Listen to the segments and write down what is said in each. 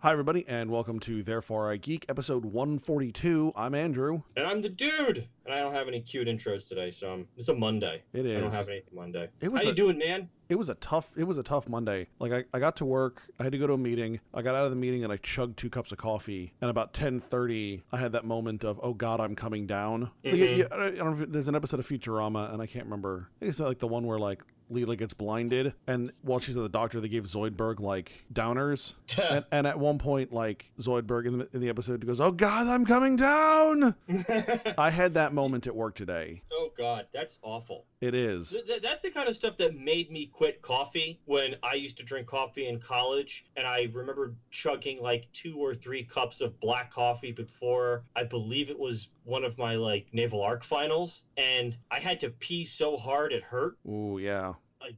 Hi, everybody, and welcome to Therefore I Geek, episode 142. I'm Andrew. And I'm the dude. And I don't have any cute intros today, so I'm, it's a Monday. It I don't have anything Monday. It was How a- you doing, man? It was a tough. It was a tough Monday. Like I, I got to work. I had to go to a meeting. I got out of the meeting and I chugged two cups of coffee. And about 10:30, I had that moment of, oh God, I'm coming down. Like, Mhm. yeah, I don't know if there's an episode of Futurama, and I can't remember. I think it's like the one where like Leela gets blinded, and while she's at the doctor, they gave Zoidberg like downers. and, and at one point, like Zoidberg in the, in the episode goes, "Oh God, I'm coming down." I had that moment at work today. oh God, that's awful. It is. Th- th- that's the kind of stuff that made me quit coffee when I used to drink coffee in college. And I remember chugging like two or three cups of black coffee before I believe it was one of my like naval arch finals. And I had to pee so hard it hurt. Ooh, yeah.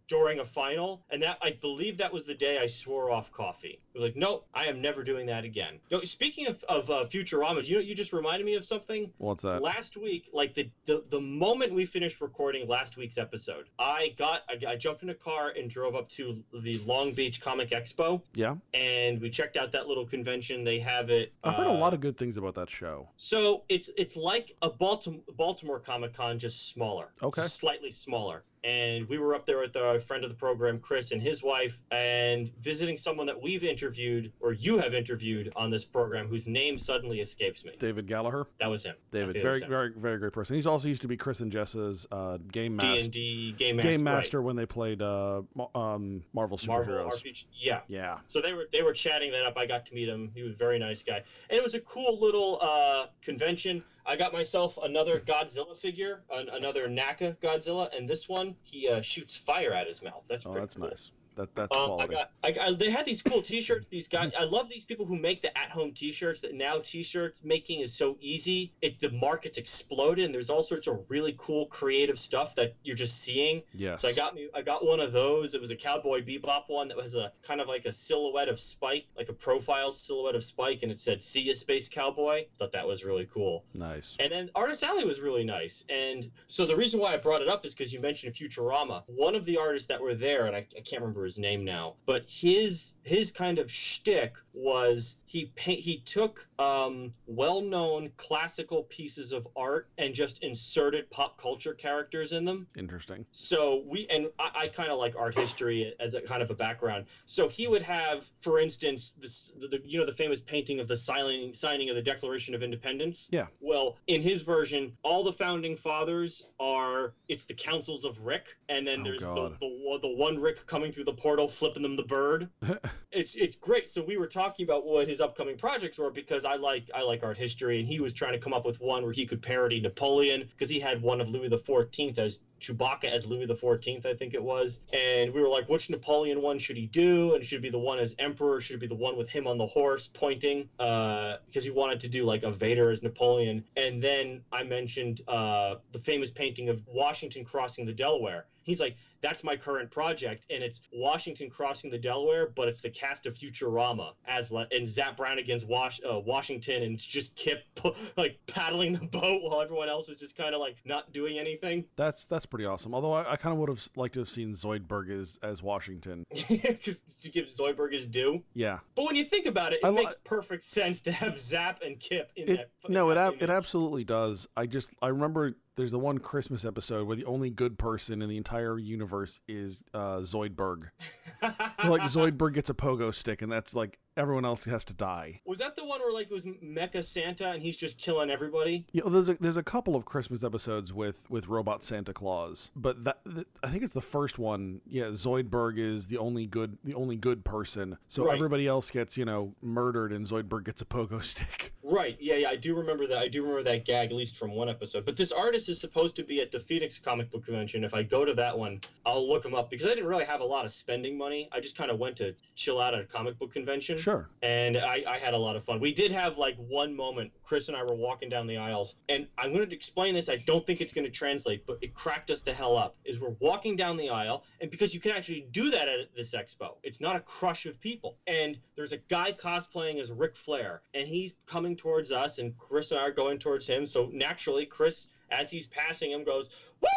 During a final, and that I believe that was the day I swore off coffee. I was like, nope, I am never doing that again. Yo, speaking of, of uh, Futurama, do you know you just reminded me of something? What's that? Last week, like the, the the moment we finished recording last week's episode, I got I, I jumped in a car and drove up to the Long Beach Comic Expo, Yeah. and we checked out that little convention. They have it. I've heard a uh, lot of good things about that show. so it's it's like a Baltimore Baltimore Comic Con, just smaller. Okay. Slightly smaller. And we were up there with a friend of the program, Chris, and his wife, and visiting someone that we've interviewed, or you have interviewed on this program, whose name suddenly escapes me. David Gallagher. That was him. David, I think it very, very, very great person. He's also used to be Chris and Jess's uh, game D master, and D game master. game right. master when they played uh, um, Marvel Marvel superheroes. RPG. Yeah. Yeah, So they were they were chatting that up. I got to meet him. He was a very nice guy, and it was a cool little uh, convention. I got myself another Godzilla figure, an, another NECA Godzilla, and this one he uh, shoots fire out his mouth. That's oh, that's cool. nice. That that's Um, I got, I, I, they had these cool T-shirts. These guys, I love these people who make the at-home T-shirts. That now T-shirts making is so easy. It the market's exploded, and there's all sorts of really cool, creative stuff that you're just seeing. yes. So I got me, I got one of those. It was a Cowboy Bebop one that was a kind of like a silhouette of Spike, like a profile silhouette of Spike, and it said "See ya, Space Cowboy." Thought that was really cool. nice. And then Artist Alley was really nice. And so the reason why I brought it up is because you mentioned Futurama. One of the artists that were there, and I, I can't remember his name now, but his his kind of shtick was he pa- he took um, well-known classical pieces of art and just inserted pop culture characters in them. Interesting. So we and I, I kind of like art history as a kind of a background. So he would have, for instance, this the, the you know the famous painting of the signing signing of the Declaration of Independence. Yeah. Well, in his version, all the founding fathers are it's the councils of Rick, and then Oh, there's the, the one- the one Rick coming through the portal, flipping them the bird. it's it's great. So we were talking about what his upcoming projects were because I like I like art history, and he was trying to come up with one where he could parody Napoleon because he had one of Louis Fourteenth as Chewbacca as Louis the Fourteenth, I think it was. And we were like, which Napoleon one should he do? And should be the one as Emperor? Should be the one with him on the horse pointing? Uh, because he wanted to do like a Vader as Napoleon. And then I mentioned uh, the famous painting of Washington crossing the Delaware. He's like, that's my current project, and it's Washington crossing the Delaware, but it's the cast of Futurama as le- and Zapp Brannigan's Wash uh, Washington, and just Kif like paddling the boat while everyone else is just kind of like not doing anything. That's that's pretty awesome. Although I, I kind of would have liked to have seen Zoidberg as as Washington. because to give Zoidberg his due. Yeah. But when you think about it, it I makes perfect sense to have Zapp and Kif in It, that. no, in it ab- it absolutely does. I just I remember there's the one Christmas episode where the only good person in the entire universe is uh, Zoidberg. like Zoidberg gets a pogo stick, and that's like everyone else has to die. was that the one where like it was Mecha Santa and he's just killing everybody? You know, there's a, there's a couple of Christmas episodes with with robot Santa Claus, but that, that I think it's the first one. Yeah, Zoidberg is the only good the only good person, so Right. everybody else gets you know murdered, and Zoidberg gets a pogo stick. Right. Yeah, yeah. I do remember that. I do remember that gag, at least from one episode. But this artist is supposed to be at the Phoenix Comic Book Convention. If I go to that one, I'll look him up because I didn't really have a lot of spending money. I just kind of went to chill out at a comic book convention. Sure. and I, I had a lot of fun. We did have like one moment. Chris and I were walking down the aisles, and I'm going to explain this. I don't think it's going to translate, but it cracked us the hell up. Is we're walking down the aisle, and because you can actually do that at this expo, it's not a crush of people. And there's a guy cosplaying as Ric Flair, and he's coming towards us, and Chris and I are going towards him. So naturally, Chris, as he's passing him, goes. Woo!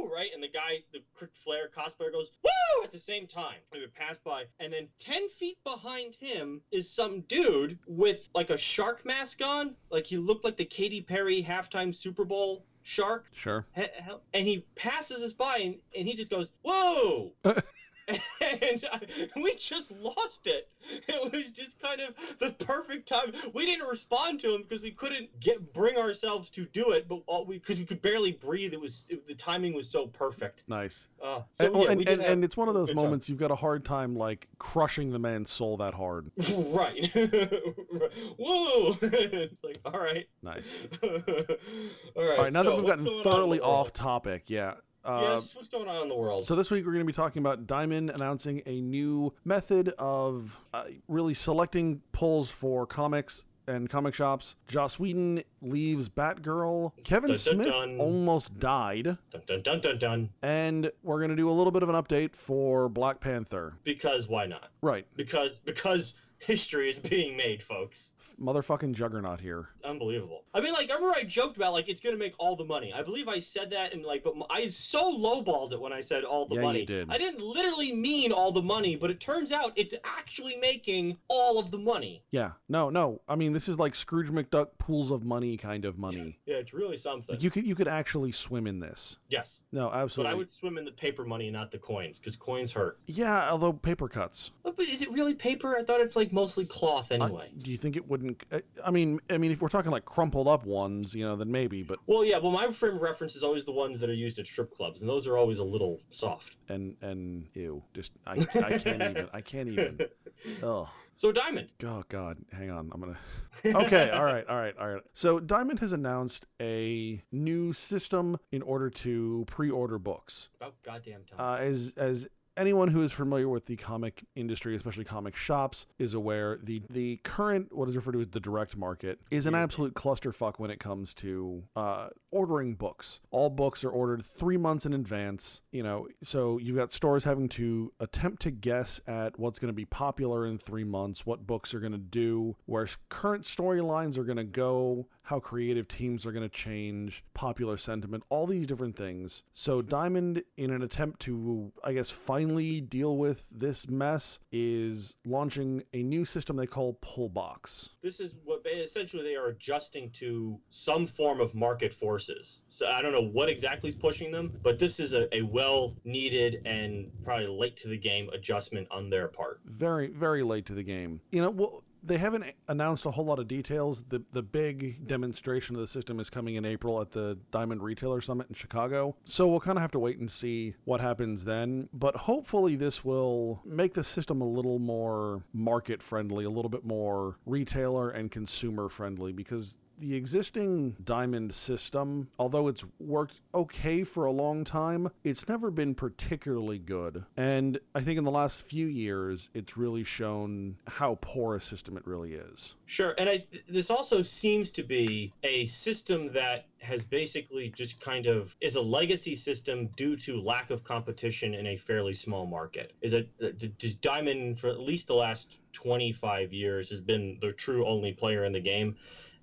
Woo, right? And the guy, the Ric Flair cosplayer goes, woo, at the same time. We would pass by. And then 10 feet behind him is some dude with like a shark mask on. Like he looked like the Katy Perry halftime Super Bowl shark. Sure. He- he- And he passes us by and, and he just goes, whoa. and I, we just lost it. It was just kind of the perfect time. We didn't respond to him because we couldn't get bring ourselves to do it, but all we because we could barely breathe. It was it, the timing was so perfect. Nice. Uh, so and, yeah, and, and, have- and it's one of those good time. moments you've got a hard time like crushing the man's soul that hard. right. Whoa! Like all right. Nice. all right. All right, now so that we've gotten going on in the thoroughly off topic, yeah. Uh, yes, what's going on in the world? So this week we're going to be talking about Diamond announcing a new method of uh, really selecting pulls for comics and comic shops. Joss Whedon leaves Batgirl. Kevin Dun, dun, Smith dun. almost died. dun dun dun dun dun. And we're going to do a little bit of an update for Black Panther. Because why not? Right. Because because history is being made, folks. Motherfucking juggernaut here. Unbelievable. I mean, like, I remember I joked about like it's gonna make all the money. I believe I said that, and like, but I so lowballed it when I said all the Yeah, you money. did. I didn't literally mean all the money, but it turns out it's actually making all of the money. Yeah. No, no. I mean, this is like Scrooge McDuck pools of money kind of money. Yeah, it's really something. Like you could you could actually swim in this. yes, No, absolutely. but. I would swim in the paper money, not the coins, because coins hurt. Yeah, although paper cuts. But, but is it really paper? I thought it's like mostly cloth I- anyway. do you think it wouldn't? I- I mean, I mean, if we're talking like crumpled up ones, you know, then maybe. But Well, yeah. Well, my frame of reference is always the ones that are used at strip clubs, and those are always a little soft. and and ew, just I, I can't even. I can't even. Oh, So diamond. oh God, hang on. I'm gonna. Okay, all right, all right, all right. So Diamond has announced a new system in order to pre-order books. About goddamn time. Uh, as as anyone who is familiar with the comic industry, especially comic shops, is aware, the the current what is referred to as the direct market is an absolute clusterfuck when it comes to uh, ordering books. All books are ordered three months in advance. You know, so you've got stores having to attempt to guess at what's going to be popular in three months, what books are going to do, where current storylines are going to go, how creative teams are going to change, popular sentiment, all these different things. So Diamond, in an attempt to, I guess, finally deal with this mess, is launching a new system they call Pullbox. this is what essentially they are adjusting to some form of market forces. So I don't know what exactly is pushing them, but this is a, a well needed and probably late to the game adjustment on their part. Very, very late to the game. You know, well, they haven't announced a whole lot of details. The the big demonstration of the system is coming in April at the Diamond Retailer Summit in Chicago. So we'll kind of have to wait and see what happens then. But hopefully this will make the system a little more market friendly, a little bit more retailer and consumer friendly because the existing diamond system, although it's worked okay for a long time, it's never been particularly good. And I think in the last few years, it's really shown how poor a system it really is. Sure, and I, this also seems to be a system that has basically just kind of is a legacy system due to lack of competition in a fairly small market. Is it uh, Diamond for at least the last 25 years has been the true only player in the game.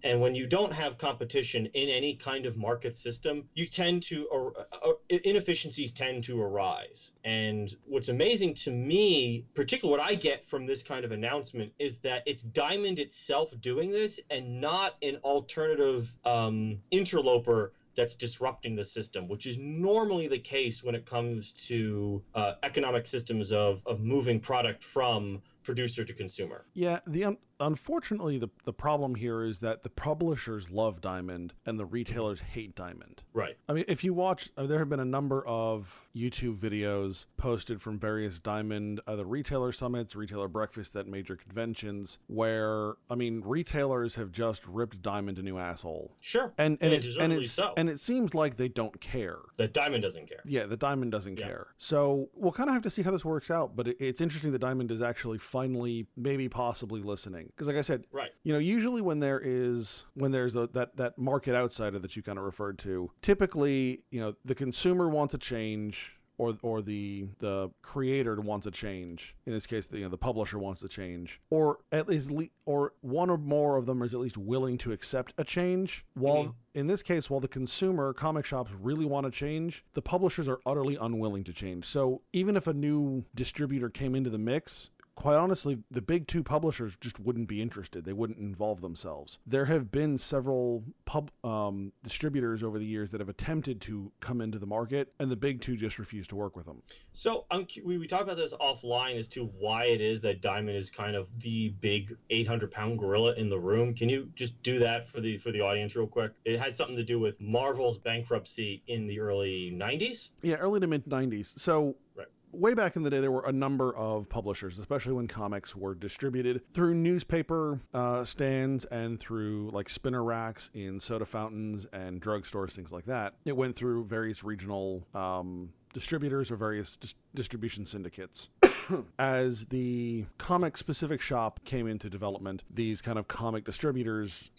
And when you don't have competition in any kind of market system, you tend to, uh, inefficiencies tend to arise. And what's amazing to me, particularly what I get from this kind of announcement, is that it's Diamond itself doing this and not an alternative um, interloper that's disrupting the system, which is normally the case when it comes to uh, economic systems of, of moving product from producer to consumer. Yeah, the unfortunately the the problem here is that the publishers love Diamond and the retailers hate Diamond. Right. I mean, if you watch, there have been a number of YouTube videos posted from various Diamond, either retailer summits, retailer breakfasts at major conventions, where I mean, retailers have just ripped Diamond a new asshole, Sure. and and And it and it's so. and it seems like they don't care. That Diamond doesn't care. Yeah, the Diamond doesn't Yeah. care. So we'll kind of have to see how this works out. But it, it's interesting that Diamond is actually finally, maybe possibly listening. Because, like I said, Right. you know, usually when there is when there's a, that that market outsider that you kind of referred to, typically, you know, the consumer wants a change or or the the creator wants a change. In this case, the you know, the publisher wants a change, or at least le- or one or more of them is at least willing to accept a change. While Mhm. in this case, while the consumer comic shops really want to change, the publishers are utterly unwilling to change. So even if a new distributor came into the mix, quite honestly, the big two publishers just wouldn't be interested. They wouldn't involve themselves. There have been several pub um, distributors over the years that have attempted to come into the market, and the big two just refuse to work with them. So um, we, we talked about this offline as to why it is that Diamond is kind of the big 800 pound gorilla in the room. Can you just do that for the for the audience real quick? It has something to do with Marvel's bankruptcy in the early 90s. Yeah, early to mid 90s. So, Right. Way back in the day, there were a number of publishers, especially when comics were distributed through newspaper uh, stands and through like spinner racks in soda fountains and drugstores, things like that. It went through various regional um, distributors or various dis- distribution syndicates. As the comic specific shop came into development, these kind of comic distributors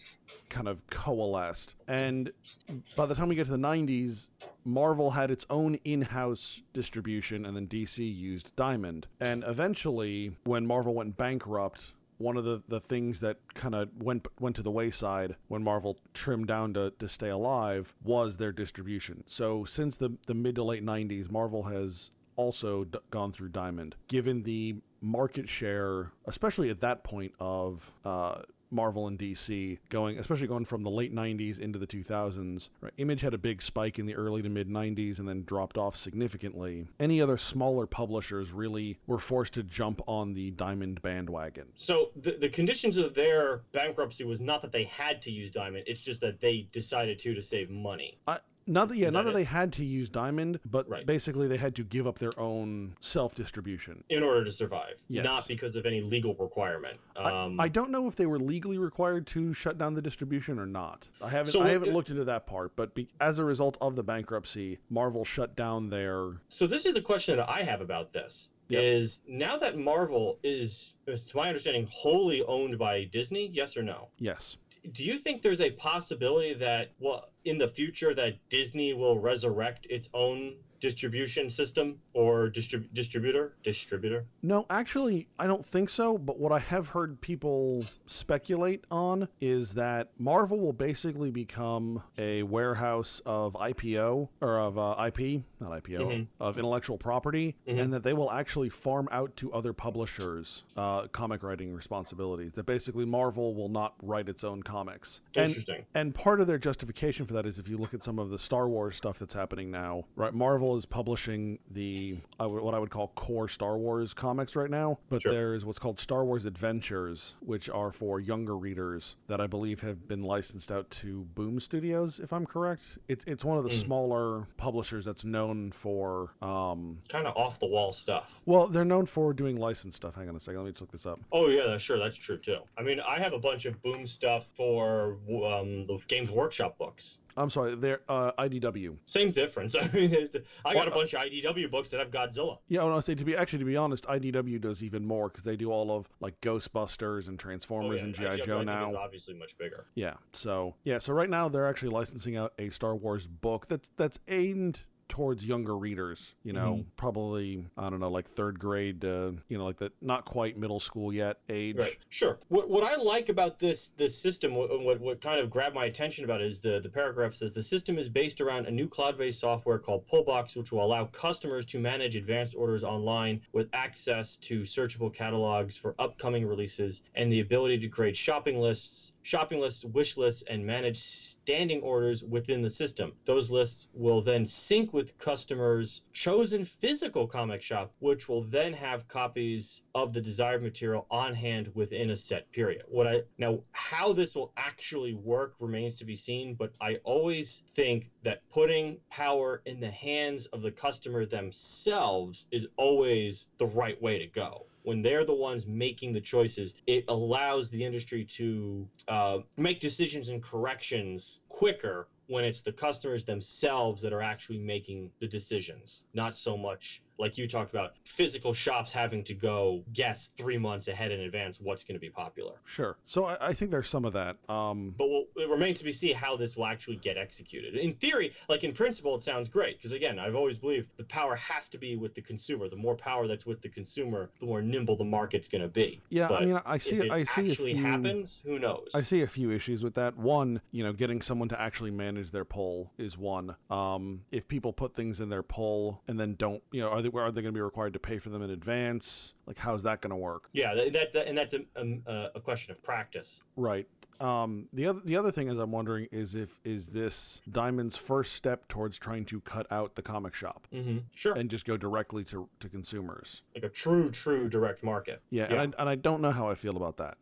kind of coalesced. And by the time we get to the 90s, Marvel had its own in-house distribution and then DC used Diamond. And eventually when Marvel went bankrupt, one of the, the things that kind of went went to the wayside when Marvel trimmed down to, to stay alive was their distribution. So since the, the mid to late 90s, Marvel has also d- gone through Diamond. Given the market share, especially at that point of uh, Marvel and DC going, especially going from the late 90s into the 2000s. Right? Image had a big spike in the early to mid 90s and then dropped off significantly. Any other smaller publishers really were forced to jump on the Diamond bandwagon. So the, the conditions of their bankruptcy was not that they had to use Diamond, it's just that they decided to to save money. Not that, yeah, Is not that that they had to use Diamond, but Right. basically they had to give up their own self distribution. in order to survive, Yes. not because of any legal requirement. Um, I, I don't know if they were legally required to shut down the distribution or not. I haven't So I haven't looked into that part, but be, as a result of the bankruptcy, Marvel shut down their so this is the question that I have about this: Yep. is now that Marvel is, is, to my understanding, wholly owned by Disney? Yes or no? yes. Do you think there's a possibility that, well, in the future, that Disney will resurrect its own distribution system or distrib- distributor? Distributor. No, actually, I don't think so. But what I have heard people speculate on is that Marvel will basically become a warehouse of IPO or of uh, IP, not IPO, Mhm. of intellectual property, Mhm. and that they will actually farm out to other publishers uh, comic writing responsibilities. That basically Marvel will not write its own comics. And Interesting. and part of their justification for that is if you look at some of the Star Wars stuff that's happening now, right? Marvel is publishing the I what I would call core Star Wars comics right now, but Sure. there's what's called Star Wars Adventures, which are for younger readers that I believe have been licensed out to Boom Studios, if I'm correct. It's it's one of the Mm. smaller publishers that's known for um kind of off the wall stuff. well, they're known for doing licensed stuff. Hang on a second, let me just look this up. Oh yeah, that's- sure, that's true too. I mean, I have a bunch of Boom stuff for um, the Games Workshop books. I'm sorry, they're uh, IDW. Same difference. I mean, I got a bunch of IDW books that have Godzilla. Yeah, I want to say to be actually to be honest, IDW does even more because they do all of like Ghostbusters and Transformers Oh, yeah, and GI Joe I think, is now. obviously much bigger. Yeah, so yeah, so right now they're actually licensing out a Star Wars book that's that's aimed towards younger readers. You know, Mm-hmm. probably I don't know, like third grade. Uh, you know, like the not quite middle school yet age. Right. Sure. What, what I like about this this system, what, what what kind of grabbed my attention about it is the the paragraph says the system is based around a new cloud-based software called Pullbox, which will allow customers to manage advanced orders online with access to searchable catalogs for upcoming releases and the ability to create shopping lists. Shopping lists, wish lists, and manage standing orders within the system. Those lists will then sync with customers' chosen physical comic shop, which will then have copies of the desired material on hand within a set period. What I now how this will actually work remains to be seen, but I always think that putting power in the hands of the customer themselves is always the right way to go when they're the ones making the choices, it allows the industry to uh, make decisions and corrections quicker when it's the customers themselves that are actually making the decisions, not so much like you talked about physical shops having to go guess three months ahead in advance what's going to be popular. Sure. So I, I think there's some of that. Um, But we'll, it remains to be seen how this will actually get executed. In theory, like in principle, it sounds great because again, I've always believed the power has to be with the consumer. The more power that's with the consumer, the more nimble the market's going to be. yeah, I mean, I see. if it I see. actually few, happens, who knows? I see a few issues with that. One, you know, getting someone to actually manage their poll is one. Um, if people put things in their poll and then don't, you know, are they are they going to be required to pay for them in advance? Like, how's that going to work? Yeah, that, that, and that's a, um, uh, a question of practice. Right. Um, the other the other thing is I'm wondering is if is this Diamond's first step towards trying to cut out the comic shop hmm Sure, and just go directly to to consumers. like a true, true direct market. Yeah, Yeah. And, I, and I don't know how I feel about that.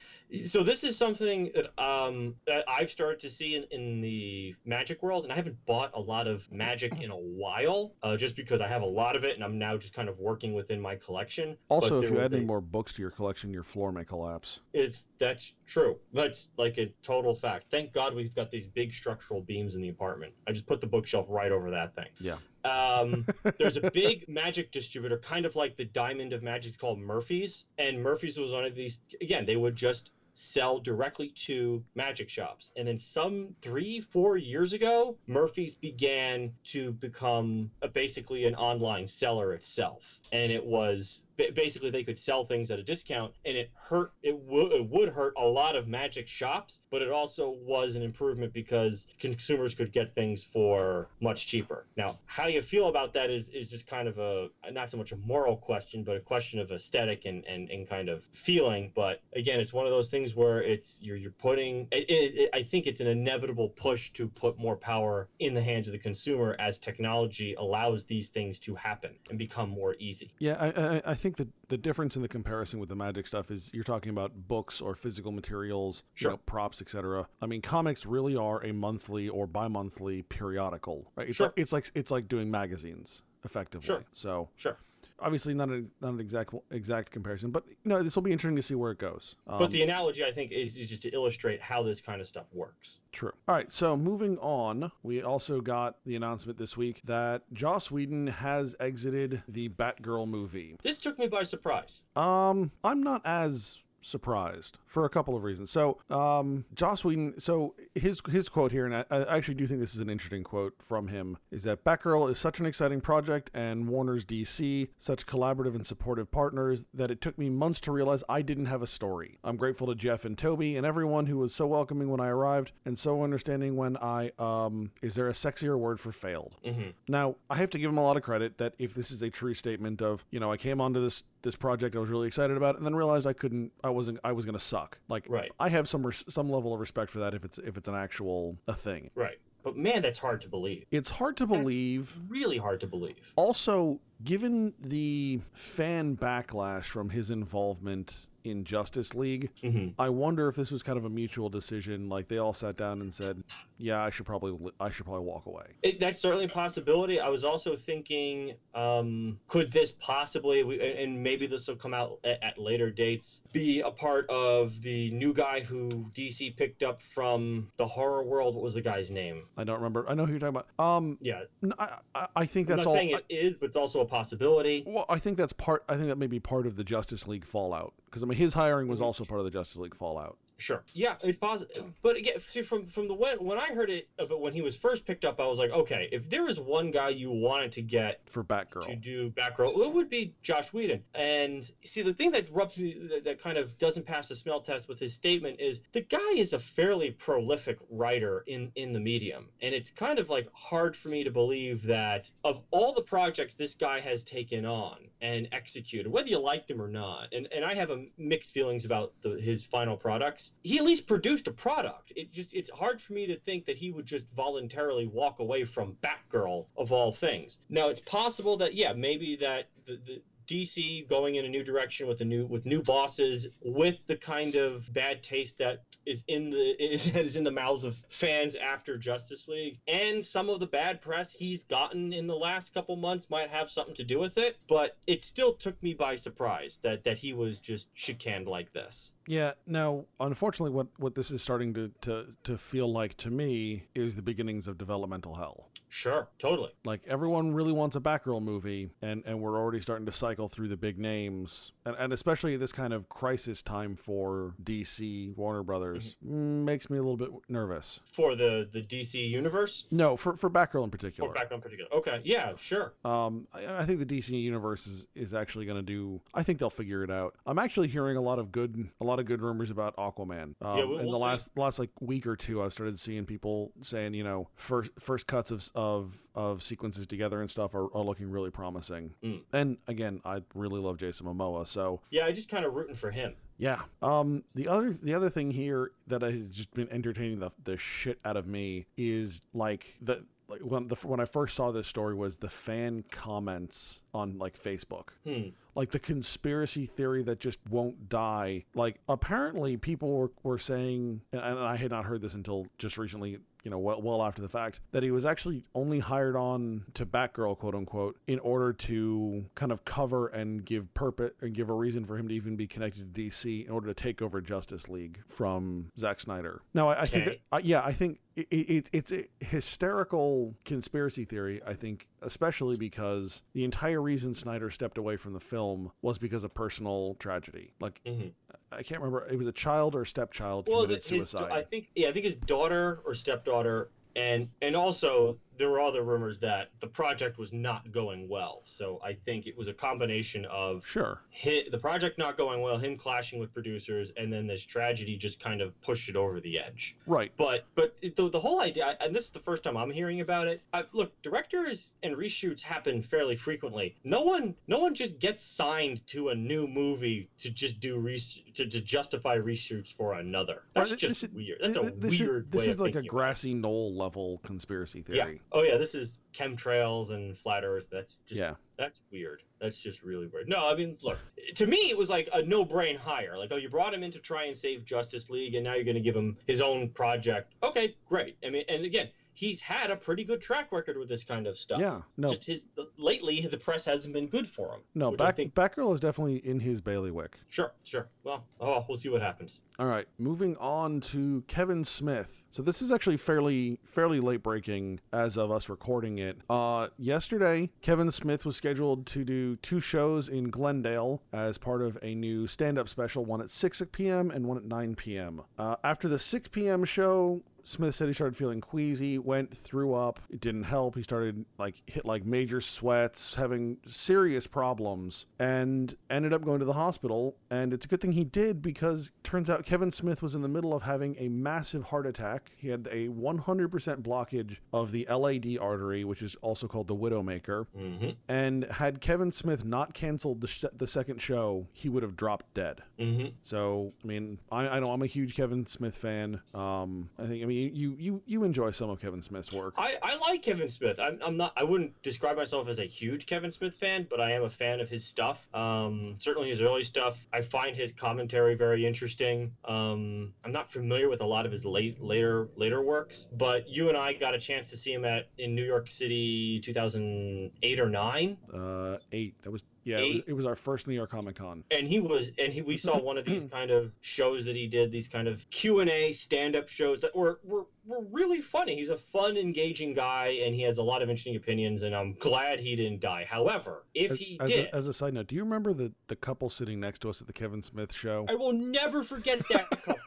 So this is something that um that I've started to see in, in the magic world, and I haven't bought a lot of magic in a while, uh, just because I have a lot of it, and I'm now just kind of working within my collection. Also, if you add any more books to your collection, your floor may collapse. It's that's true. That's like a total fact. Thank God we've got these big structural beams in the apartment. I just put the bookshelf right over that thing. Yeah. Um, there's a big magic distributor, kind of like the Diamond of Magic, called Murphy's, and Murphy's was one of these. Again, they would just sell directly to magic shops. And then some three, four years ago, Murphy's began to become a, basically an online seller itself. And it was basically they could sell things at a discount and it hurt it, wo- it would hurt a lot of magic shops but it also was an improvement because consumers could get things for much cheaper. Now how you feel about that is is just kind of a not so much a moral question but a question of aesthetic and and, and kind of feeling. But again it's one of those things where it's you're you're putting it, it- i think it's an inevitable push to put more power in the hands of the consumer as technology allows these things to happen and become more easy. Yeah, I, I, I think that the difference in the comparison with the magic stuff is you're talking about books or physical materials, Sure. you know, props, etc. I mean, comics really are a monthly or bi-monthly periodical. Right? It's Sure. like it's like it's like doing magazines effectively. Sure. So sure obviously not an not an exact exact comparison, but you know this will be interesting to see where it goes. Um, But the analogy, I think, is is just to illustrate how this kind of stuff works. True. All right, so moving on, we also got the announcement this week that Joss Whedon has exited the Batgirl movie. This took me by surprise. Um, I'm not as surprised for a couple of reasons. So, um, Joss Whedon. So his his quote here, and I, I actually do think this is an interesting quote from him, is that Batgirl is such an exciting project, and Warner's DC such collaborative and supportive partners that it took me months to realize I didn't have a story. I'm grateful to Jeff and Toby and everyone who was so welcoming when I arrived and so understanding when I um. Is there a sexier word for failed? hmm Now, I have to give him a lot of credit that if this is a true statement of, you know, I came onto this this project I was really excited about and then realized I couldn't I wasn't I was going to suck. Like Right. I have some res- some level of respect for that if it's if it's an actual a thing. Right. But man, that's hard to believe. It's hard to believe. Really hard to believe. Also, given the fan backlash from his involvement in Justice League, hmm I wonder if this was kind of a mutual decision like they all sat down and said, "Yeah, I should probably I should probably walk away." It, that's certainly a possibility. I was also thinking, um, could this possibly, we, and maybe this will come out at, at later dates, be a part of the new guy who DC picked up from the horror world? What was the guy's name? I don't remember. I know who you're talking about. Um Yeah, I, I- I think I'm that's not all saying it is, but it's also a possibility. Well, I think that's part. I think that may be part of the Justice League fallout because I mean his hiring was also part of the Justice League fallout. Sure. Yeah, it's possible. But again, see, from from the when when I heard it, uh, but when he was first picked up, I was like, okay, if there was one guy you wanted to get For to Batgirl, do Batgirl, it would be Joss Whedon. And see, the thing that rubs me, that, that kind of doesn't pass the smell test with his statement is the guy is a fairly prolific writer in in the medium, and it's kind of like hard for me to believe that of all the projects this guy has taken on and executed, whether you liked him or not, and and I have a mixed feelings about the, his final products. He at least produced a product. It just it's hard for me to think that he would just voluntarily walk away from Batgirl of all things. Now it's possible that yeah, maybe that the, the DC going in a new direction with a new with new bosses, with the kind of bad taste that is in the is, is in the mouths of fans after Justice League, and some of the bad press he's gotten in the last couple months might have something to do with it. But it still took me by surprise that that he was just chicaned like this. Yeah. Now, unfortunately, what what this is starting to to to feel like to me is the beginnings of developmental hell. Sure, totally. Like everyone really wants a Batgirl movie, and and we're already starting to cycle through the big names, and and especially this kind of crisis time for DC Warner Brothers mm, makes me a little bit nervous. For the the DC universe, No, for for Batgirl in particular. or back on particular. Okay, yeah, sure. Um, I, I think the DC universe is, is actually going to do. I think they'll figure it out. I'm actually hearing a lot of good, a lot of good rumors about Aquaman. Um, Yeah, we'll- in the we'll see. last last like week or two, I've started seeing people saying, you know, first first cuts of of of sequences together and stuff are, are looking really promising. Mm. And again, I really love Jason Momoa, so Yeah, I just kind of rooting for him. yeah. Um. The other the other thing here that has just been entertaining the the shit out of me is like the like when the when I first saw this story was the fan comments on like Facebook. Hmm. Like the conspiracy theory that just won't die. Like apparently people were, were saying, and, and I had not heard this until just recently, you know, well, well after the fact, that he was actually only hired on to Batgirl, quote unquote, in order to kind of cover and give purpose and give a reason for him to even be connected to DC in order to take over Justice League from Zack Snyder. Now, I, I think, that, uh, yeah, I think it, it, it's a hysterical conspiracy theory. I think, especially because the entire reason Snyder stepped away from the film was because of personal tragedy. Like, Mhm. I can't remember, it was a child or stepchild Well, committed his, suicide. I think yeah, I think his daughter or stepdaughter, and and also there were other rumors that the project was not going well. So I think it was a combination of sure. hit the project not going well, him clashing with producers, and then this tragedy just kind of pushed it over the edge. Right. But but the, the whole idea, and this is the first time I'm hearing about it. I, look, directors and reshoots happen fairly frequently. No one no one just gets signed to a new movie to just do res- to, to justify reshoots for another. That's Right, just this weird. That's a this weird Is, this is like a grassy knoll level conspiracy theory. Yeah. Oh yeah, this is chemtrails and flat Earth. That's just Yeah. that's weird. That's just really weird. No, I mean, look, to me, it was like a no-brain hire. Like, oh, you brought him in to try and save Justice League, and now you're going to give him his own project. Okay, great. I mean, and again, he's had a pretty good track record with this kind of stuff. Yeah. No. Just his lately, the press hasn't been good for him. no. Back, think- Batgirl is definitely in his bailiwick. Sure, sure. Well, oh, we'll see what happens. All right, moving on to Kevin Smith. So this is actually fairly fairly late breaking as of us recording it. Uh, yesterday, Kevin Smith was scheduled to do two shows in Glendale as part of a new stand-up special, one at 6 p.m. and one at 9 p.m. Uh, after the 6 p.m. show, Smith said he started feeling queasy, went, threw up. It didn't help. He started like hit like major sweats, having serious problems, and ended up going to the hospital. And it's a good thing he did because turns out Kevin Smith was in the middle of having a massive heart attack. He had a 100% blockage of the LAD artery, which is also called the Widowmaker. Mm-hmm. And had Kevin Smith not canceled the, sh- the second show, he would have dropped dead. Mm-hmm. So, I mean, I, I know I'm a huge Kevin Smith fan. Um, I think, I mean, you you you enjoy some of Kevin Smith's work. I, I like Kevin Smith. I'm, I'm not. I wouldn't describe myself as a huge Kevin Smith fan, but I am a fan of his stuff. Um, certainly his early stuff. I find his commentary very interesting. Um, I'm not familiar with a lot of his late later later works, but you and I got a chance to see him at in New York City 2008 or nine, Uh, eight. That was yeah. It was, it was our first New York Comic Con. and he was and he, we saw one of these kind of shows that he did these kind of q&a stand-up shows that were, were were really funny he's a fun engaging guy and he has a lot of interesting opinions and i'm glad he didn't die however if As, he as did a, as a side note, do you remember the the couple sitting next to us at the Kevin Smith show? i will never forget that couple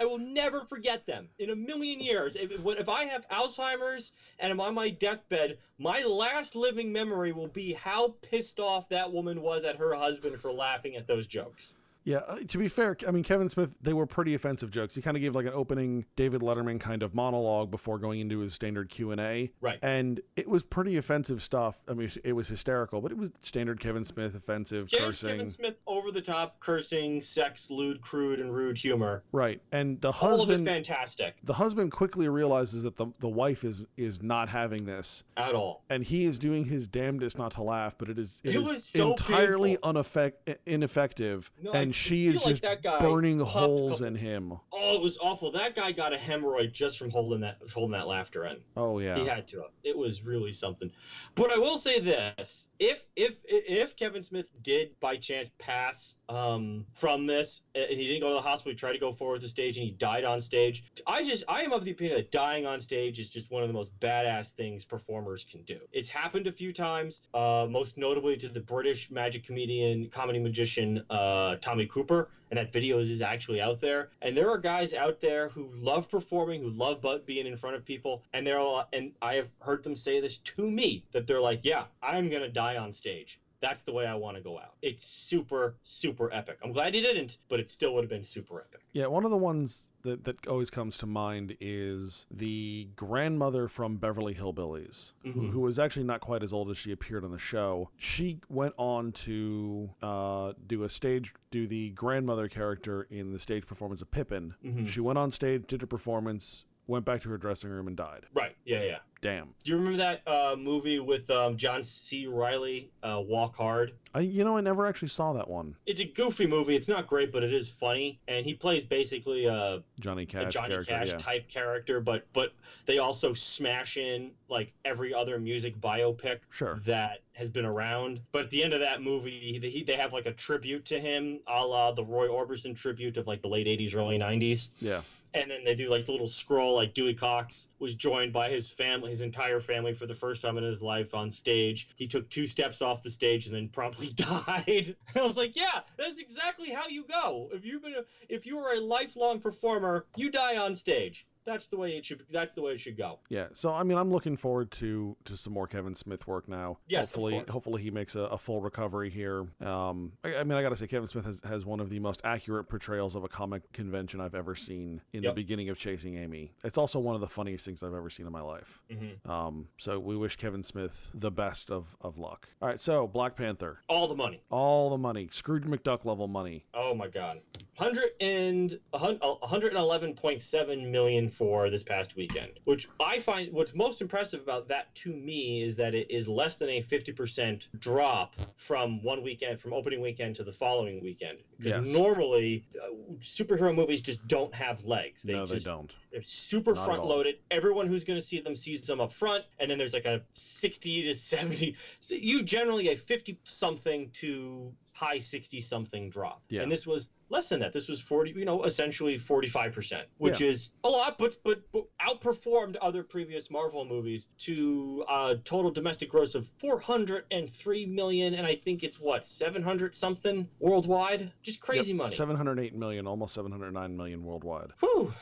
I will never forget them in a million years. If, if, I have Alzheimer's and I'm on my deathbed, my last living memory will be how pissed off that woman was at her husband for laughing at those jokes. Yeah, uh, to be fair, I mean Kevin Smith, they were pretty offensive jokes. He kind of gave like an opening David Letterman kind of monologue before going into his standard Q and A, Right. and it was pretty offensive stuff. I mean, it was hysterical, but it was standard Kevin Smith offensive cursing, Kevin Smith over the top cursing, sex, lewd, crude, and rude humor. right? And the All of it husband, fantastic. the husband quickly realizes that the the wife is is not having this, At all. and he is doing his damnedest not to laugh, but it is it It is was so entirely uneffect- ineffective, No, and she is like just that guy burning holes in him. Oh, it was awful. That guy got a hemorrhoid just from holding that holding that laughter in. Oh yeah, He had to. It was really something. But I will say this: if if if Kevin Smith did by chance pass um, from this, and he didn't go to the hospital, he tried to go forward with the stage, and he died on stage. I just I am of the opinion that dying on stage is just one of the most badass things performers can do. It's happened a few times, uh, most notably to the British magic comedian, comedy magician uh, Tommy Cooper and that video is actually out there. And there are guys out there who love performing, who love being in front of people, and they're all, and I have heard them say this to me that they're like, "Yeah, I'm gonna die on stage." That's the way I want to go out. It's super, super epic. I'm glad he didn't, but it still would have been super epic. Yeah, one of the ones that, that always comes to mind is the grandmother from Beverly Hillbillies, who, Mhm. who was actually not quite as old as she appeared on the show. She went on to uh, do a stage, do the grandmother character in the stage performance of Pippin. Mhm. She went on stage, did her performance, went back to her dressing room, and died. Right. Yeah. Yeah. Damn. Do you remember that uh, movie with um, John C. Reilly, uh, Walk Hard? I, you know, I never actually saw that one. It's a goofy movie. It's not great, but it is funny. And he plays basically a Johnny a Cash Johnny character. Cash yeah. type character, but but they also smash in like every other music biopic Sure. that has been around. But at the end of that movie, they, they have like a tribute to him, a la the Roy Orbison tribute of like the late '80s, early '90s. Yeah. And then they do like the little scroll, like Dewey Cox was joined by his family, his entire family, for the first time in his life on stage. He took two steps off the stage and then promptly died. I was like, yeah, that's exactly how you go. If you've been, a, if you are a lifelong performer, you die on stage. That's the way it should. That's the way it should go. Yeah, so I mean, I'm looking forward to to some more Kevin Smith work now. Yes, hopefully, hopefully he makes a, a full recovery here. Um, I, I mean, I gotta say, Kevin Smith has, has one of the most accurate portrayals of a comic convention I've ever seen in the beginning of Chasing Amy. It's also one of the funniest things I've ever seen in my life. hmm Um, so we wish Kevin Smith the best of of luck. All right, so Black Panther, All the money. all the money, Scrooge McDuck level money. Oh my God. Hundred and a hun- a hundred and eleven point seven million for this past weekend, which I find what's most impressive about that to me is that it is less than a fifty percent drop from one weekend from opening weekend to the following weekend. Because Yes. normally uh, superhero movies just don't have legs. They no, just they don't. they're super Not front loaded. Everyone who's going to see them sees them up front, and then there's like a 60 to 70. So you generally a 50 something to high 60 something drop. Yeah. And this was less than that. This was 40, you know, essentially 45%, which is a lot, but, but but outperformed other previous Marvel movies to uh, total domestic gross of 403 million, and I think it's what 700 something worldwide. Just crazy money. Seven hundred eight million, almost seven hundred nine million worldwide. Whew.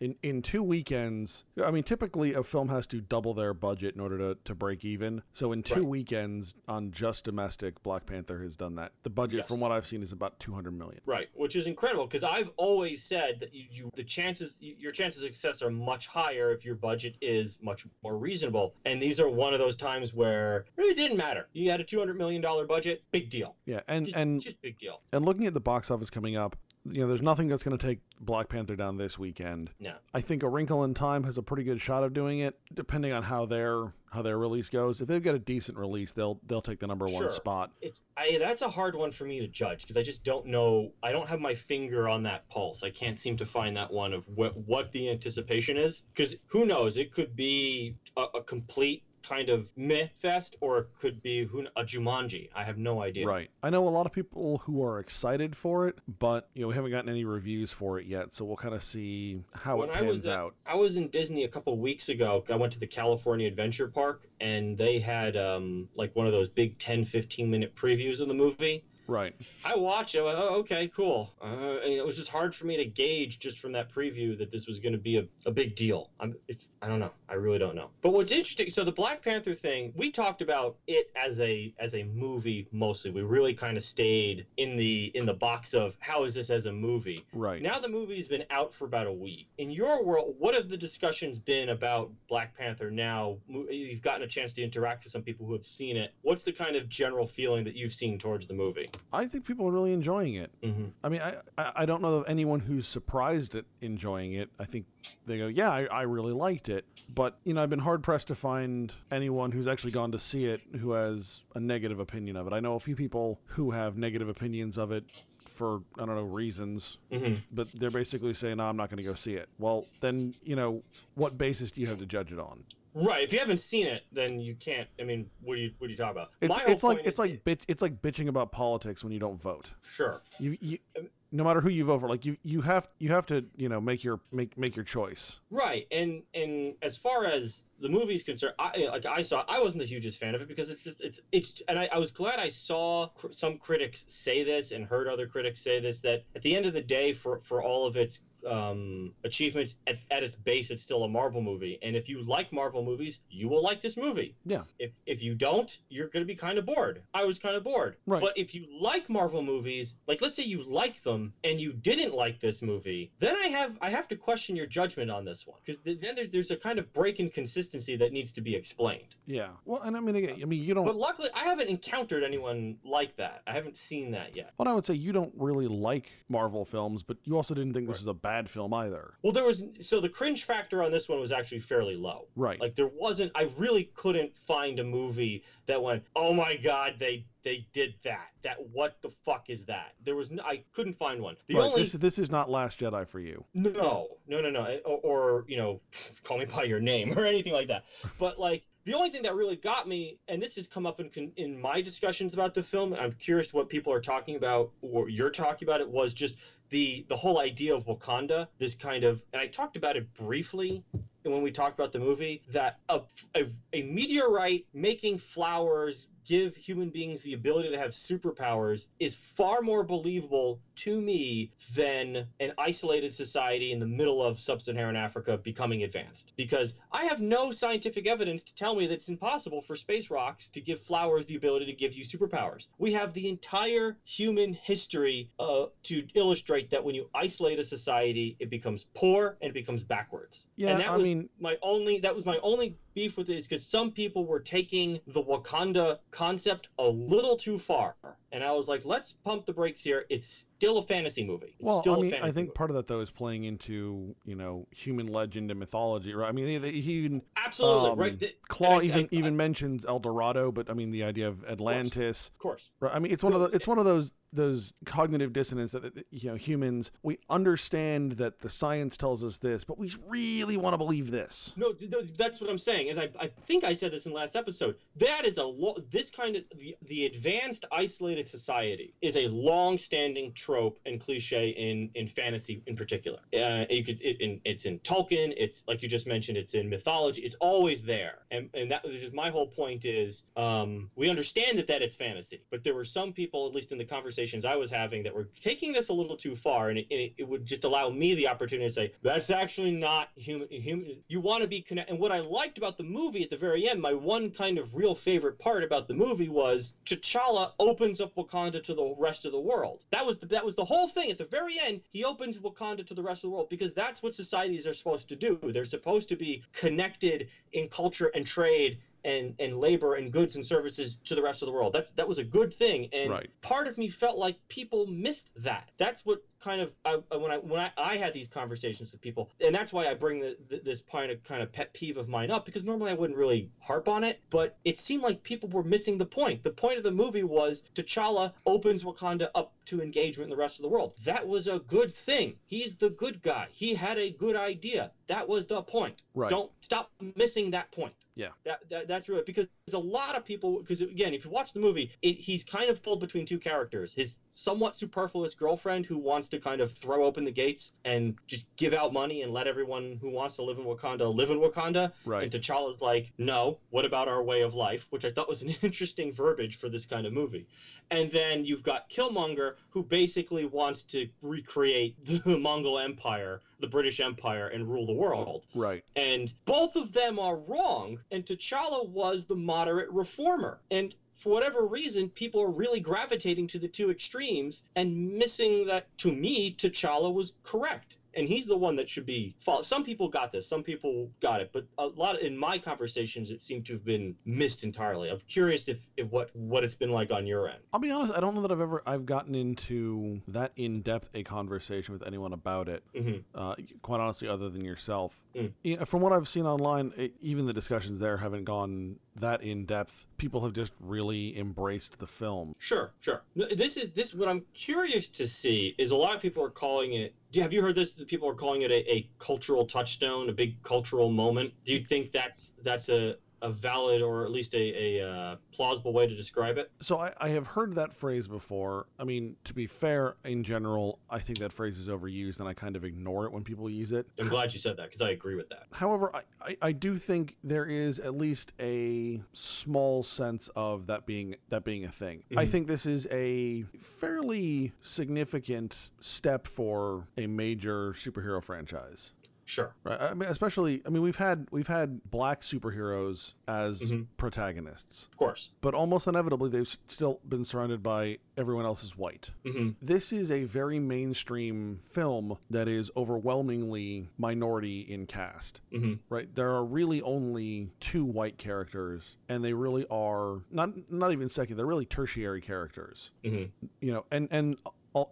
In in two weekends i mean typically a film has to double their budget in order to, to break even so in two Right. weekends on just domestic black panther has done that the budget Yes. from what i've seen is about 200 million Right, which is incredible because I've always said that you, you the chances your chances of success are much higher if your budget is much more reasonable. And these are one of those times where it really didn't matter. You had a two hundred million dollar budget, big deal. yeah and Just, and just big deal. and looking at the box office coming up you know there's nothing that's going to take black panther down this weekend No. i think a wrinkle in time has a pretty good shot of doing it depending on how their how their release goes if they've got a decent release they'll they'll take the number one Sure. spot It's I that's a hard one for me to judge because I just don't know. I don't have my finger on that pulse. I can't seem to find that one of what what the anticipation is because who knows? It could be a, a complete kind of meh fest, or it could be who a Jumanji. I have no idea. Right. I know a lot of people who are excited for it, but you know we haven't gotten any reviews for it yet, so we'll kind of see how When it I pans was at- out. I was in Disney a couple weeks ago. I went to the California Adventure Park and they had um, like one of those big 10, 15 minute previews of the movie. Right. I watch it. Oh, okay, cool. Uh, and it was just hard for me to gauge just from that preview that this was going to be a, a big deal. I'm, it's, I don't know. I really don't know. But what's interesting, so the Black Panther thing, we talked about it as a as a movie mostly. We really kind of stayed in the in the box of how is this as a movie. Right. Now the movie's been out for about a week. In your world, what have the discussions been about Black Panther now? You've gotten a chance to interact with some people who have seen it. What's the kind of general feeling that you've seen towards the movie? I think people are really enjoying it. Mm-hmm. I mean, I, I don't know of anyone who's surprised at enjoying it. I think they go, yeah, I, I really liked it. But, you know, I've been hard pressed to find anyone who's actually gone to see it who has a negative opinion of it. I know a few people who have negative opinions of it for, I don't know, reasons, Mm-hmm. but they're basically saying, no, I'm not going to go see it. Well, then, you know, what basis do you have to judge it on? Right. If you haven't seen it, then you can't. I mean, what do you what do you talk about? It's, it's like it's is- like bitch, it's like bitching about politics when you don't vote. sure. You, you Um, no matter who you vote for, like you, you have you have to you know make your make make your choice. Right, and and as far as the movie's concerned, I like I saw, I wasn't the hugest fan of it because it's just it's it's, and I, I was glad I saw cr- some critics say this and heard other critics say this that at the end of the day, for for all of its um, achievements, at, at its base, it's still a Marvel movie, and if you like Marvel movies, you will like this movie. Yeah. If if you don't, you're gonna be kind of bored. I was kind of bored. Right. But if you like Marvel movies, like let's say you like them and you didn't like this movie, then I have I have to question your judgment on this one because th- then there's, there's a kind of break in consistency that needs to be explained. Yeah. Well, and I mean, again, I mean, you don't. But luckily, I haven't encountered anyone like that. I haven't seen that yet. Well, I would say you don't really like Marvel films, but you also didn't think this was a bad film either. Well, there was so the cringe factor on this one was actually fairly low. Right. Like there wasn't. I really couldn't find a movie that went, "Oh my God, they they did that. That what the fuck is that?" There was. No, I couldn't find one. The right. only This this is not Last Jedi for you. No, no, no, no, eh, or, or you know, call me by your name or anything like that. But like the only thing that really got me, and this has come up in in my discussions about the film, and I'm curious what people are talking about or you're talking about it was just the the whole idea of Wakanda. This kind of, and I talked about it briefly. When we talked about the movie, that a, a, a meteorite making flowers give human beings the ability to have superpowers is far more believable to me than an isolated society in the middle of sub-Saharan Africa becoming advanced. Because I have no scientific evidence to tell me that it's impossible for space rocks to give flowers the ability to give you superpowers. We have the entire human history uh, to illustrate that when you isolate a society, it becomes poor and it becomes backwards. Yeah, and that I was mean- my only that was my only beef with it is because some people were taking the Wakanda concept a little too far. And I was like, let's pump the brakes here. It's still a fantasy movie. It's Well, still I a mean, fantasy I think movie. part of that though is playing into you know human legend and mythology, right? I mean, they, he even Absolutely, um, right? Th- Klaue I- even I- even mentions El Dorado, but I mean the idea of Atlantis. Of course. Right. I mean, it's one of the it's one of those those cognitive dissonance that, that you know humans we understand that the science tells us this, but we really want to believe this. No, th- th- that's what I'm saying. Is I, I think I said this in the last episode. That is a lo- this kind of the the advanced isolated society is a long-standing trope and cliche in in fantasy in particular. Uh, you could it, in, it's in Tolkien. It's like you just mentioned. It's in mythology. It's always there. And and that was just my whole point is um, we understand that that it's fantasy, but there were some people, at least in the conversations I was having, that were taking this a little too far, and it, and it, it would just allow me the opportunity to say that's actually not human. Human. You want to be connected. And what I liked about the movie at the very end, my one kind of real favorite part about the movie was T'Challa opens up Wakanda to the rest of the world. That was the that was the whole thing. At the very end, he opens Wakanda to the rest of the world because that's what societies are supposed to do. They're supposed to be connected in culture and trade and and labor and goods and services to the rest of the world. That that was a good thing, and Right. part of me felt like people missed that. That's what kind of I, when I when I, I had these conversations with people, and that's why I bring the, the, this kind of kind of pet peeve of mine up because normally I wouldn't really harp on it, but it seemed like people were missing the point. The point of the movie was T'Challa opens Wakanda up to engagement in the rest of the world. That was a good thing. He's the good guy. He had a good idea. That was the point. Right. Don't stop missing that point. Yeah. That, that that's really because there's a lot of people because again, if you watch the movie, it, he's kind of pulled between two characters. His somewhat superfluous girlfriend who wants to kind of throw open the gates and just give out money and let everyone who wants to live in Wakanda live in Wakanda. Right. And T'Challa's like, no, what about our way of life? Which I thought was an interesting verbiage for this kind of movie. And then you've got Killmonger, who basically wants to recreate the Mongol Empire, the British Empire, and rule the world. Right. And both of them are wrong. And T'Challa was the moderate reformer. And for whatever reason, people are really gravitating to the two extremes and missing that, to me, T'Challa was correct and he's the one that should be followed. Some people got this, some people got it, but a lot of, in my conversations, it seemed to have been missed entirely. I'm curious if, if what what it's been like on your end. I'll be honest. I don't know that I've ever I've gotten into that in depth a conversation with anyone about it. Mm-hmm. Uh, quite honestly, other than yourself. Mm. You know, from what I've seen online, it, even the discussions there haven't gone that in depth. People have just really embraced the film. Sure, sure. This is this. What I'm curious to see is a lot of people are calling it have you heard this? People are calling it a, a cultural touchstone, a big cultural moment. Do you think that's that's a a valid or at least a, a uh, plausible way to describe it? So I, I, have heard that phrase before. I mean, to be fair, in general, I think that phrase is overused and I kind of ignore it when people use it. I'm glad you said that because I agree with that. However, I, I, I, do think there is at least a small sense of that being that being a thing. Mm-hmm. I think this is a fairly significant step for a major superhero franchise. Sure. Right. I mean, especially, I mean, we've had we've had black superheroes as mm-hmm. protagonists, of course, but almost inevitably they've still been surrounded by everyone else is white. Mm-hmm. This is a very mainstream film that is overwhelmingly minority in cast. Mm-hmm. Right. There are really only two white characters, and they really are not not even second. They're really tertiary characters. Mm-hmm. You know, and and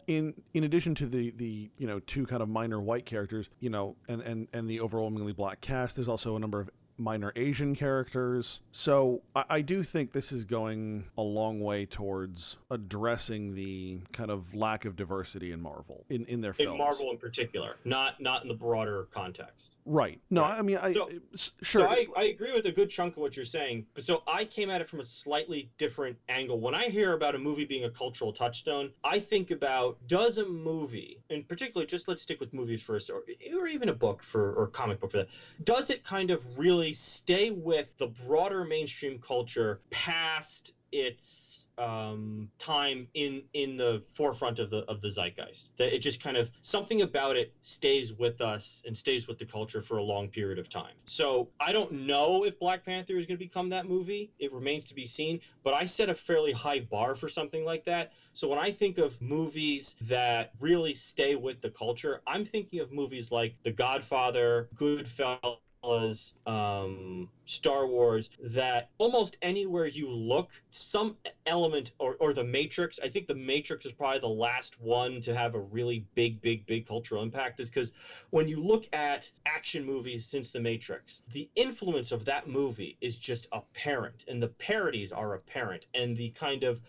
in in addition to the the you know two kind of minor white characters, you know, and and and the overwhelmingly black cast, there's also a number of minor Asian characters. So I, I, do think this is going a long way towards addressing the kind of lack of diversity in Marvel in, in their films. In Marvel in particular, not not in the broader context. Right. No, right. I mean, I so, sure. So I, I agree with a good chunk of what you're saying, but so I came at it from a slightly different angle. When I hear about a movie being a cultural touchstone, I think about does a movie, and particularly just let's stick with movies first, or, or even a book for or comic book for that, does it kind of really stay with the broader mainstream culture past its um, time in in the forefront of the of the zeitgeist. That it just kind of something about it stays with us and stays with the culture for a long period of time. So I don't know if Black Panther is going to become that movie. It remains to be seen. But I set a fairly high bar for something like that. So when I think of movies that really stay with the culture, I'm thinking of movies like The Godfather, Goodfellas was um, Star Wars that almost anywhere you look, some element or, or the Matrix, I think the Matrix is probably the last one to have a really big, big, big cultural impact, is because when you look at action movies since the Matrix, the influence of that movie is just apparent, and the parodies are apparent, and the kind of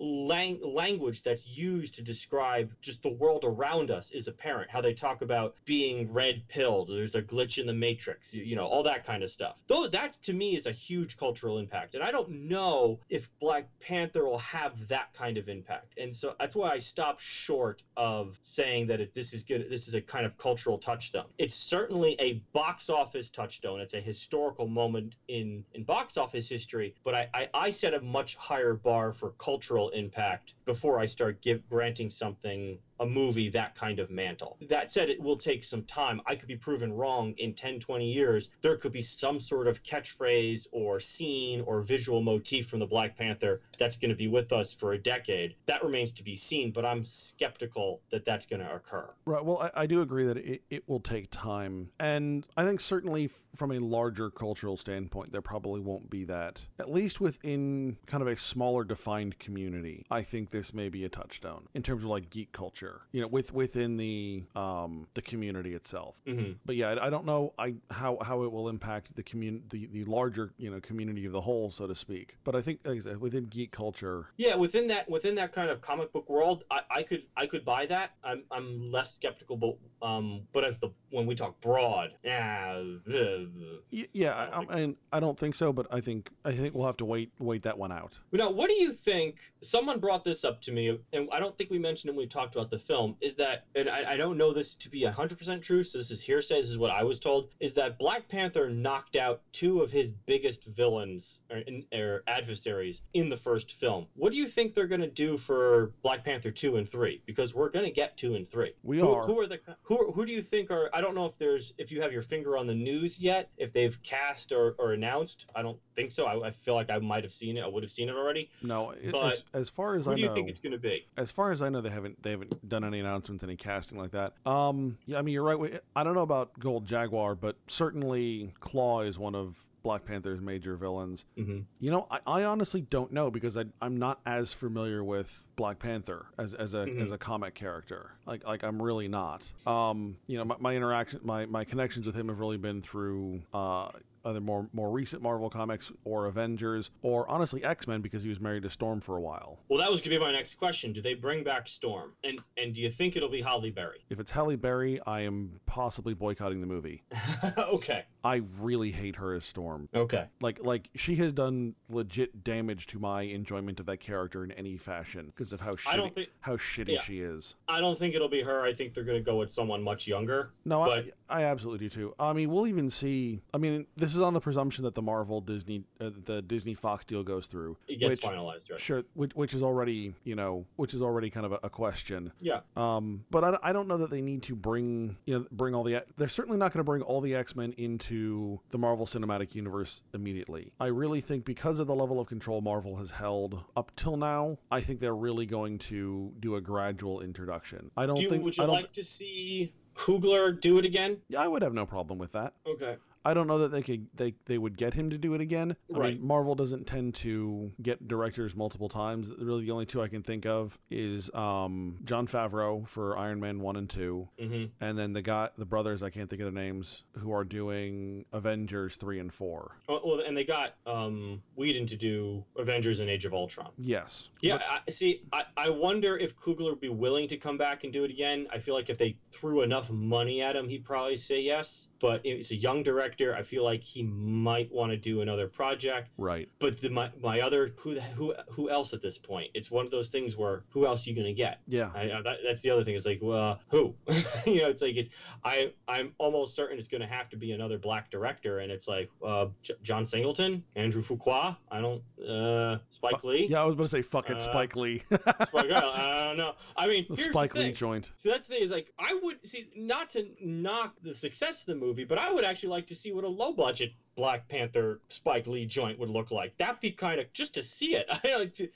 lang- language that's used to describe just the world around us is apparent. How they talk about being red pilled, there's a glitch in the matrix, you, you know, all that kind of stuff. Though that to me is a huge cultural impact, and I don't know if Black Panther will have that kind of impact. And so that's why I stopped short of saying that it, this is good. This is a kind of cultural touchstone. It's certainly a box office touchstone. It's a historical moment in in box office history. But I I, I set a much higher bar for cultural impact before I start give, granting something a movie that kind of mantle. That said, it will take some time. I could be proven wrong in 10, 20 years. There could be some sort of catchphrase or scene or visual motif from the Black Panther that's going to be with us for a decade. That remains to be seen, but I'm skeptical that that's going to occur. Right. Well, I, I do agree that it, it will take time. And I think certainly from a larger cultural standpoint, there probably won't be that. At least within kind of a smaller defined community, I think this may be a touchstone in terms of like geek culture you know, with within the um, the community itself. hmm But yeah, I, I don't know I how, how it will impact the commun the, the larger you know community of the whole, so to speak. But I think like I said, within geek culture, Yeah, within that within that kind of comic book world, I, I could I could buy that. I'm I'm less skeptical, but um, but as the when we talk broad, ah, ugh. yeah, I don't I, think I, I don't think so. But I think I think we'll have to wait wait that one out. Now, what do you think? Someone brought this up to me, and I don't think we mentioned it when we talked about the film. Is that, and I, I don't know this to be 100% true, so this is hearsay, this is what I was told, is that Black Panther knocked out two of his biggest villains or, or adversaries in the first film. What do you think they're going to do for Black Panther 2 and 3? Because we're going to get 2 and 3. We who, are. Who are the who, who do you think are I don't know if there's if you have your finger on the news yet, if they've cast or, or announced. I don't think so. I, I feel like I might have seen it. I would have seen it already. No, But as, as far as Who I do you think it's going to be? as far as I know, they haven't they haven't done any announcements, any casting like that. Um, yeah, I mean you're right. I don't know about Gold Jaguar, but certainly Klaw is one of Black Panther's major villains. hmm You know, I, I honestly don't know because I, I'm not as familiar with Black Panther as, as a Mhm. as a comic character. Like like I'm really not. Um, you know, my, my interaction, my, my connections with him have really been through uh, either more more recent Marvel comics or Avengers or honestly X Men because he was married to Storm for a while. Well, that was going to be my next question. Do they bring back Storm? And and do you think it'll be Halle Berry? If it's Halle Berry, I am possibly boycotting the movie. okay. I really hate her as Storm. Okay. Like like she has done legit damage to my enjoyment of that character in any fashion because of how I shitty don't think how shitty Yeah. she is. I don't think it'll be her. I think they're going to go with someone much younger. No, But- I, I absolutely do too. I mean, we'll even see. I mean, this is on the presumption that the Marvel Disney, uh, the Disney Fox deal goes through. It gets which, finalized, right? Sure, which, which is already, you know, which is already kind of a, a question. Yeah. Um, but I, I don't know that they need to bring, you know, bring all the. They're certainly not going to bring all the X Men into the Marvel Cinematic Universe immediately. I really think because of the level of control Marvel has held up till now, I think they're really going to do a gradual introduction. I don't Do you, think. would you like to see Coogler do it again? yeah, I would have no problem with that. Okay. I don't know that they could they they would get him to do it again. I Right. mean, Marvel doesn't tend to get directors multiple times. Really, the only two I can think of is um, Jon Favreau for Iron Man one and two, hmm and then the guy, the brothers, I can't think of their names, who are doing Avengers three and four. Well, well, and they got um, Whedon to do Avengers and Age of Ultron. Yes. Yeah, I, see, I, I wonder if Coogler would be willing to come back and do it again. I feel like if they threw enough money at him, he'd probably say yes. But he's a young director. I feel like he might want to do another project. Right. But the, my my other who who who else at this point? It's one of those things where who else are you gonna get? Yeah. I, I, that, that's the other thing. It's like, well, who? you know, it's like it's. I I'm almost certain it's going to have to be another black director, and it's like uh, J- John Singleton, Andrew Fuqua. I don't. Uh, Spike Fu- Lee. Yeah, I was gonna say fuck it, Uh, Spike Lee. Spike, I don't know. I mean, Spike Lee joint. So that's the thing is like I would see not to knock the success of the movie, but I would actually like to see what a low budget Black Panther Spike Lee joint would look like. That'd be kind of just to see it.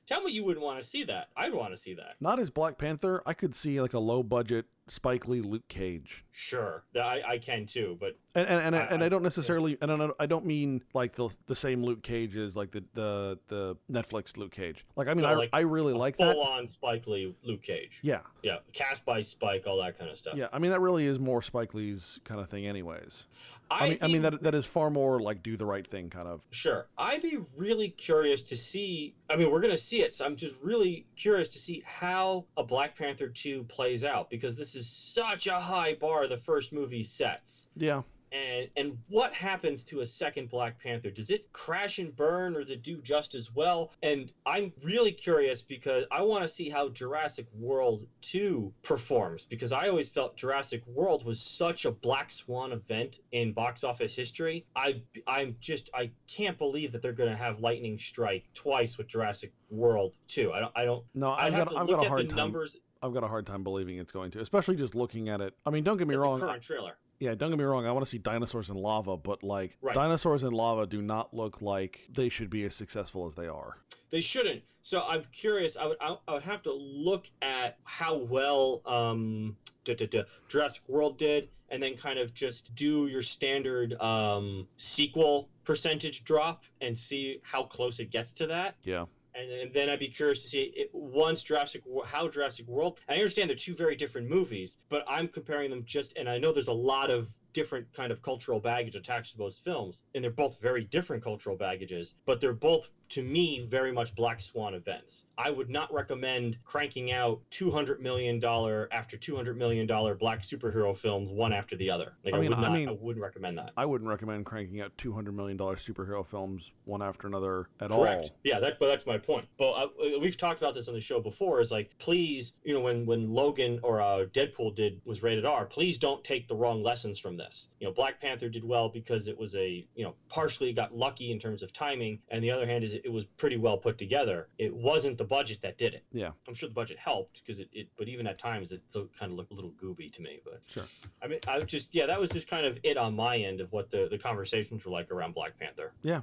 Tell me you wouldn't want to see that. I'd want to see that. Not as Black Panther. I could see like a low budget Spike Lee Luke Cage. Sure, I, I can too, but And and, and, I, I- and I don't necessarily and I don't I don't mean like the the same Luke Cage as like the the the Netflix Luke Cage. Like I mean No, I like I really like that. full on Spike Lee Luke Cage. Yeah. Yeah, cast by Spike, all that kind of stuff. Yeah. I mean that really is more Spike Lee's kind of thing anyways. I, mean I mean that that is far more like do the right thing kind of. Sure. I'd be really curious to see. I mean, we're going to see it. So I'm just really curious to see how a Black Panther 2 plays out because this is such a high bar the first movie sets. Yeah. And and what happens to a second Black Panther? Does it crash and burn or does it do just as well? And I'm really curious because I want to see how Jurassic World 2 performs because I always felt Jurassic World was such a black swan event in box office history. I I'm just I can't believe that they're going to have lightning strike twice with Jurassic World 2. I don't I don't No, I've got to I've look got a at hard the time. numbers. I've got a hard time believing it's going to, especially just looking at it. I mean, don't get me It's wrong. current trailer. Yeah, don't get me wrong. I want to see dinosaurs in lava, but like Right. dinosaurs in lava do not look like they should be as successful as they are. They shouldn't. So I'm curious. I would I, I would have to look at how well um duh, duh, duh, Jurassic World did, and then kind of just do your standard um sequel percentage drop and see how close it gets to that. Yeah. And, and then I'd be curious to see it, once Jurassic how Jurassic World. I understand they're two very different movies, but I'm comparing them just, and I know there's a lot of different kind of cultural baggage attached to those films, and they're both very different cultural baggages, but they're both to me very much black swan events. I would not recommend cranking out 200 million dollar after 200 million dollar black superhero films one after the other. Like I I, mean- would I mean- I wouldn't recommend that. I wouldn't recommend cranking out two hundred million dollar superhero films one after another at all. Correct. all. Yeah, that but that's my point. But uh, we've talked about this on the show before. Is like, please, you know, when when Logan or uh, Deadpool did was rated R, please don't take the wrong lessons from this. You know, Black Panther did well because it was a you know partially got lucky in terms of timing, and the other hand is it, it was pretty well put together. It wasn't the budget that did it. Yeah. I'm sure the budget helped because it, it, but even at times it kind of looked a little gooby to me. But Sure. I mean, I would just yeah, that was just kind of it on my end of what the the conversations were like around Black Panther. Yeah.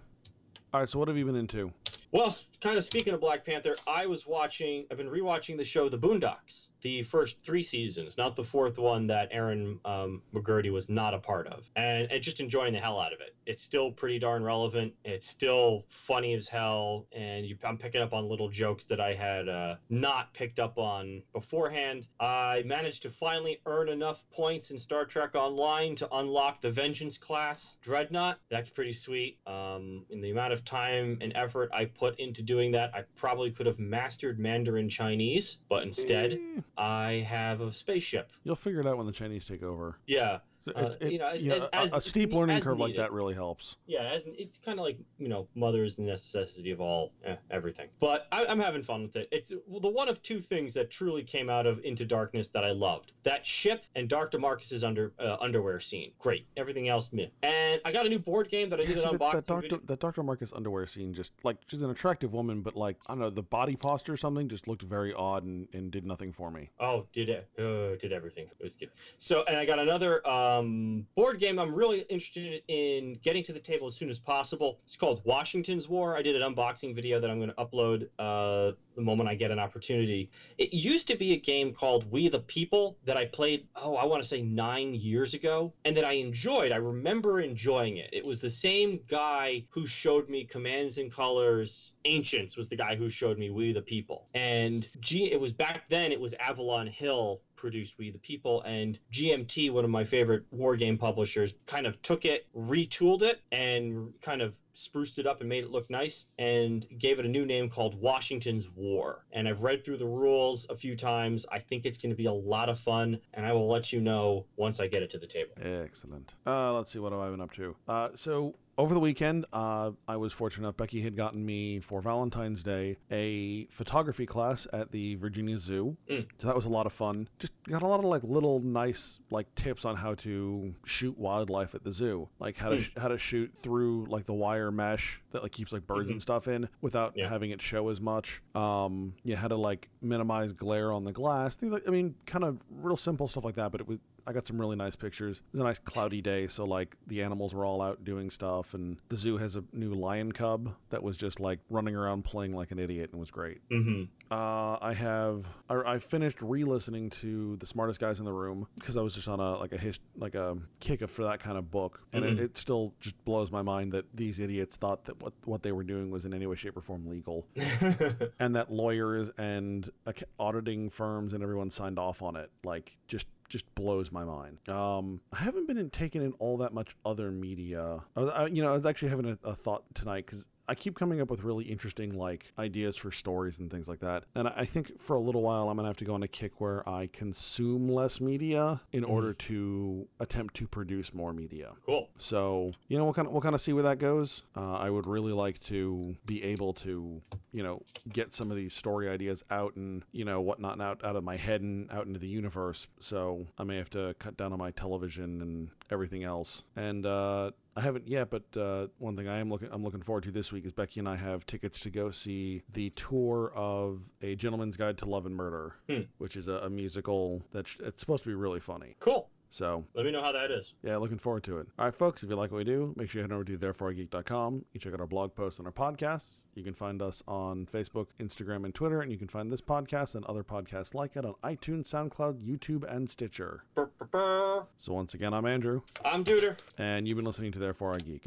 All right. So what have you been into? Well, kind of speaking of Black Panther, I was watching. I've been rewatching the show The Boondocks, the first three seasons, not the fourth one that Aaron um, McGruder was not a part of, and, and just enjoying the hell out of it. It's still pretty darn relevant. It's still funny as hell, and you, I'm picking up on little jokes that I had uh, not picked up on beforehand. I managed to finally earn enough points in Star Trek Online to unlock the Vengeance class Dreadnought. That's pretty sweet. Um, in the amount of time and effort I put into doing that, I probably could have mastered Mandarin Chinese, but instead, Eh, I have a spaceship. you'll figure it out when the Chinese take over. Yeah, Uh, it- it- you know, as- you know, as- a- as- steep learning curve like that really helps. yeah, as, it's kind of like you know, mother is the necessity of all eh, everything. But I, I'm having fun with it. It's well, the one of two things that truly came out of Into Darkness that I loved: that ship and Doctor Marcus's under uh, underwear scene. Great. Everything else, meh. And I got a new board game that I did that, unboxing. that, Dr. Marcus underwear scene just like she's an attractive woman, but like I don't know, the body posture or something just looked very odd and, and did nothing for me. Oh, did it? Uh, did everything? It was good. So, and I got another um, board game. I'm really interested in getting to the table as soon as possible. It's called Washington's War. I did an unboxing video that I'm going to upload uh, the moment I get an opportunity. It used to be a game called We the People that I played. Oh, I want to say nine years ago, and that I enjoyed. I remember enjoying it. It was the same guy who showed me Commands and Colors. Ancients was the guy who showed me We the People, and G. It was back then. It was Avalon Hill produced We the People, and GMT, one of my favorite war game publishers, kind of took it, retooled it, and kind of spruced it up and made it look nice, and gave it a new name called Washington's War. And I've read through the rules a few times. I think it's going to be a lot of fun, and I will let you know once I get it to the table. Excellent. Uh, let's see what have I been up to. Uh, so over the weekend, uh, I was fortunate enough. Becky had gotten me for Valentine's Day a photography class at the Virginia Zoo. Mm. So that was a lot of fun. Just got a lot of like little nice like tips on how to shoot wildlife at the zoo, like how to Mm. sh- how to shoot through like the wire mesh that like keeps like birds and stuff in without Yeah. having it show as much. Um, yeah, how to like minimize glare on the glass. Things like I mean, kind of real simple stuff like that. But it was I got some really nice pictures. It was a nice cloudy day, so like the animals were all out doing stuff, and the zoo has a new lion cub that was just like running around playing like an idiot and was great. Mm-hmm. Uh, I have I, I finished re-listening to the smartest guys in the room because I was just on a like a his, like a kick for that kind of book, and it, Mhm. it still just blows my mind that these idiots thought that what what they were doing was in any way, shape, or form legal, and that lawyers and auditing firms and everyone signed off on it. Like just just blows my mind. Um, I haven't been in, taking in all that much other media. I was, I, you know, I was actually having a, a thought tonight because I keep coming up with really interesting like ideas for stories and things like that. And I think for a little while I'm gonna have to go on a kick where I consume less media in order to attempt to produce more media. cool. So you know, we'll kind of we'll kind of see where that goes. Uh, I would really like to be able to you know get some of these story ideas out and you know whatnot out out of my head and out into the universe. So I may have to cut down on my television and everything else. And uh, I haven't yet, but uh, one thing I am looking I'm looking forward to this week is Becky and I have tickets to go see the tour of A Gentleman's Guide to Love and Murder, Hmm. which is a, a musical that's it's supposed to be really funny. Cool. So Let me know how that is. yeah, looking forward to it. All right, folks, if you like what we do, make sure you head over to thereforeigeek.com. You can check out our blog posts and our podcasts. You can find us on Facebook, Instagram, and Twitter, and you can find this podcast and other podcasts like it on iTunes, SoundCloud, YouTube, and Stitcher. Brr, brr, brr. So once again, I'm Andrew, I'm Duder. and you've been listening to Therefore I Geek.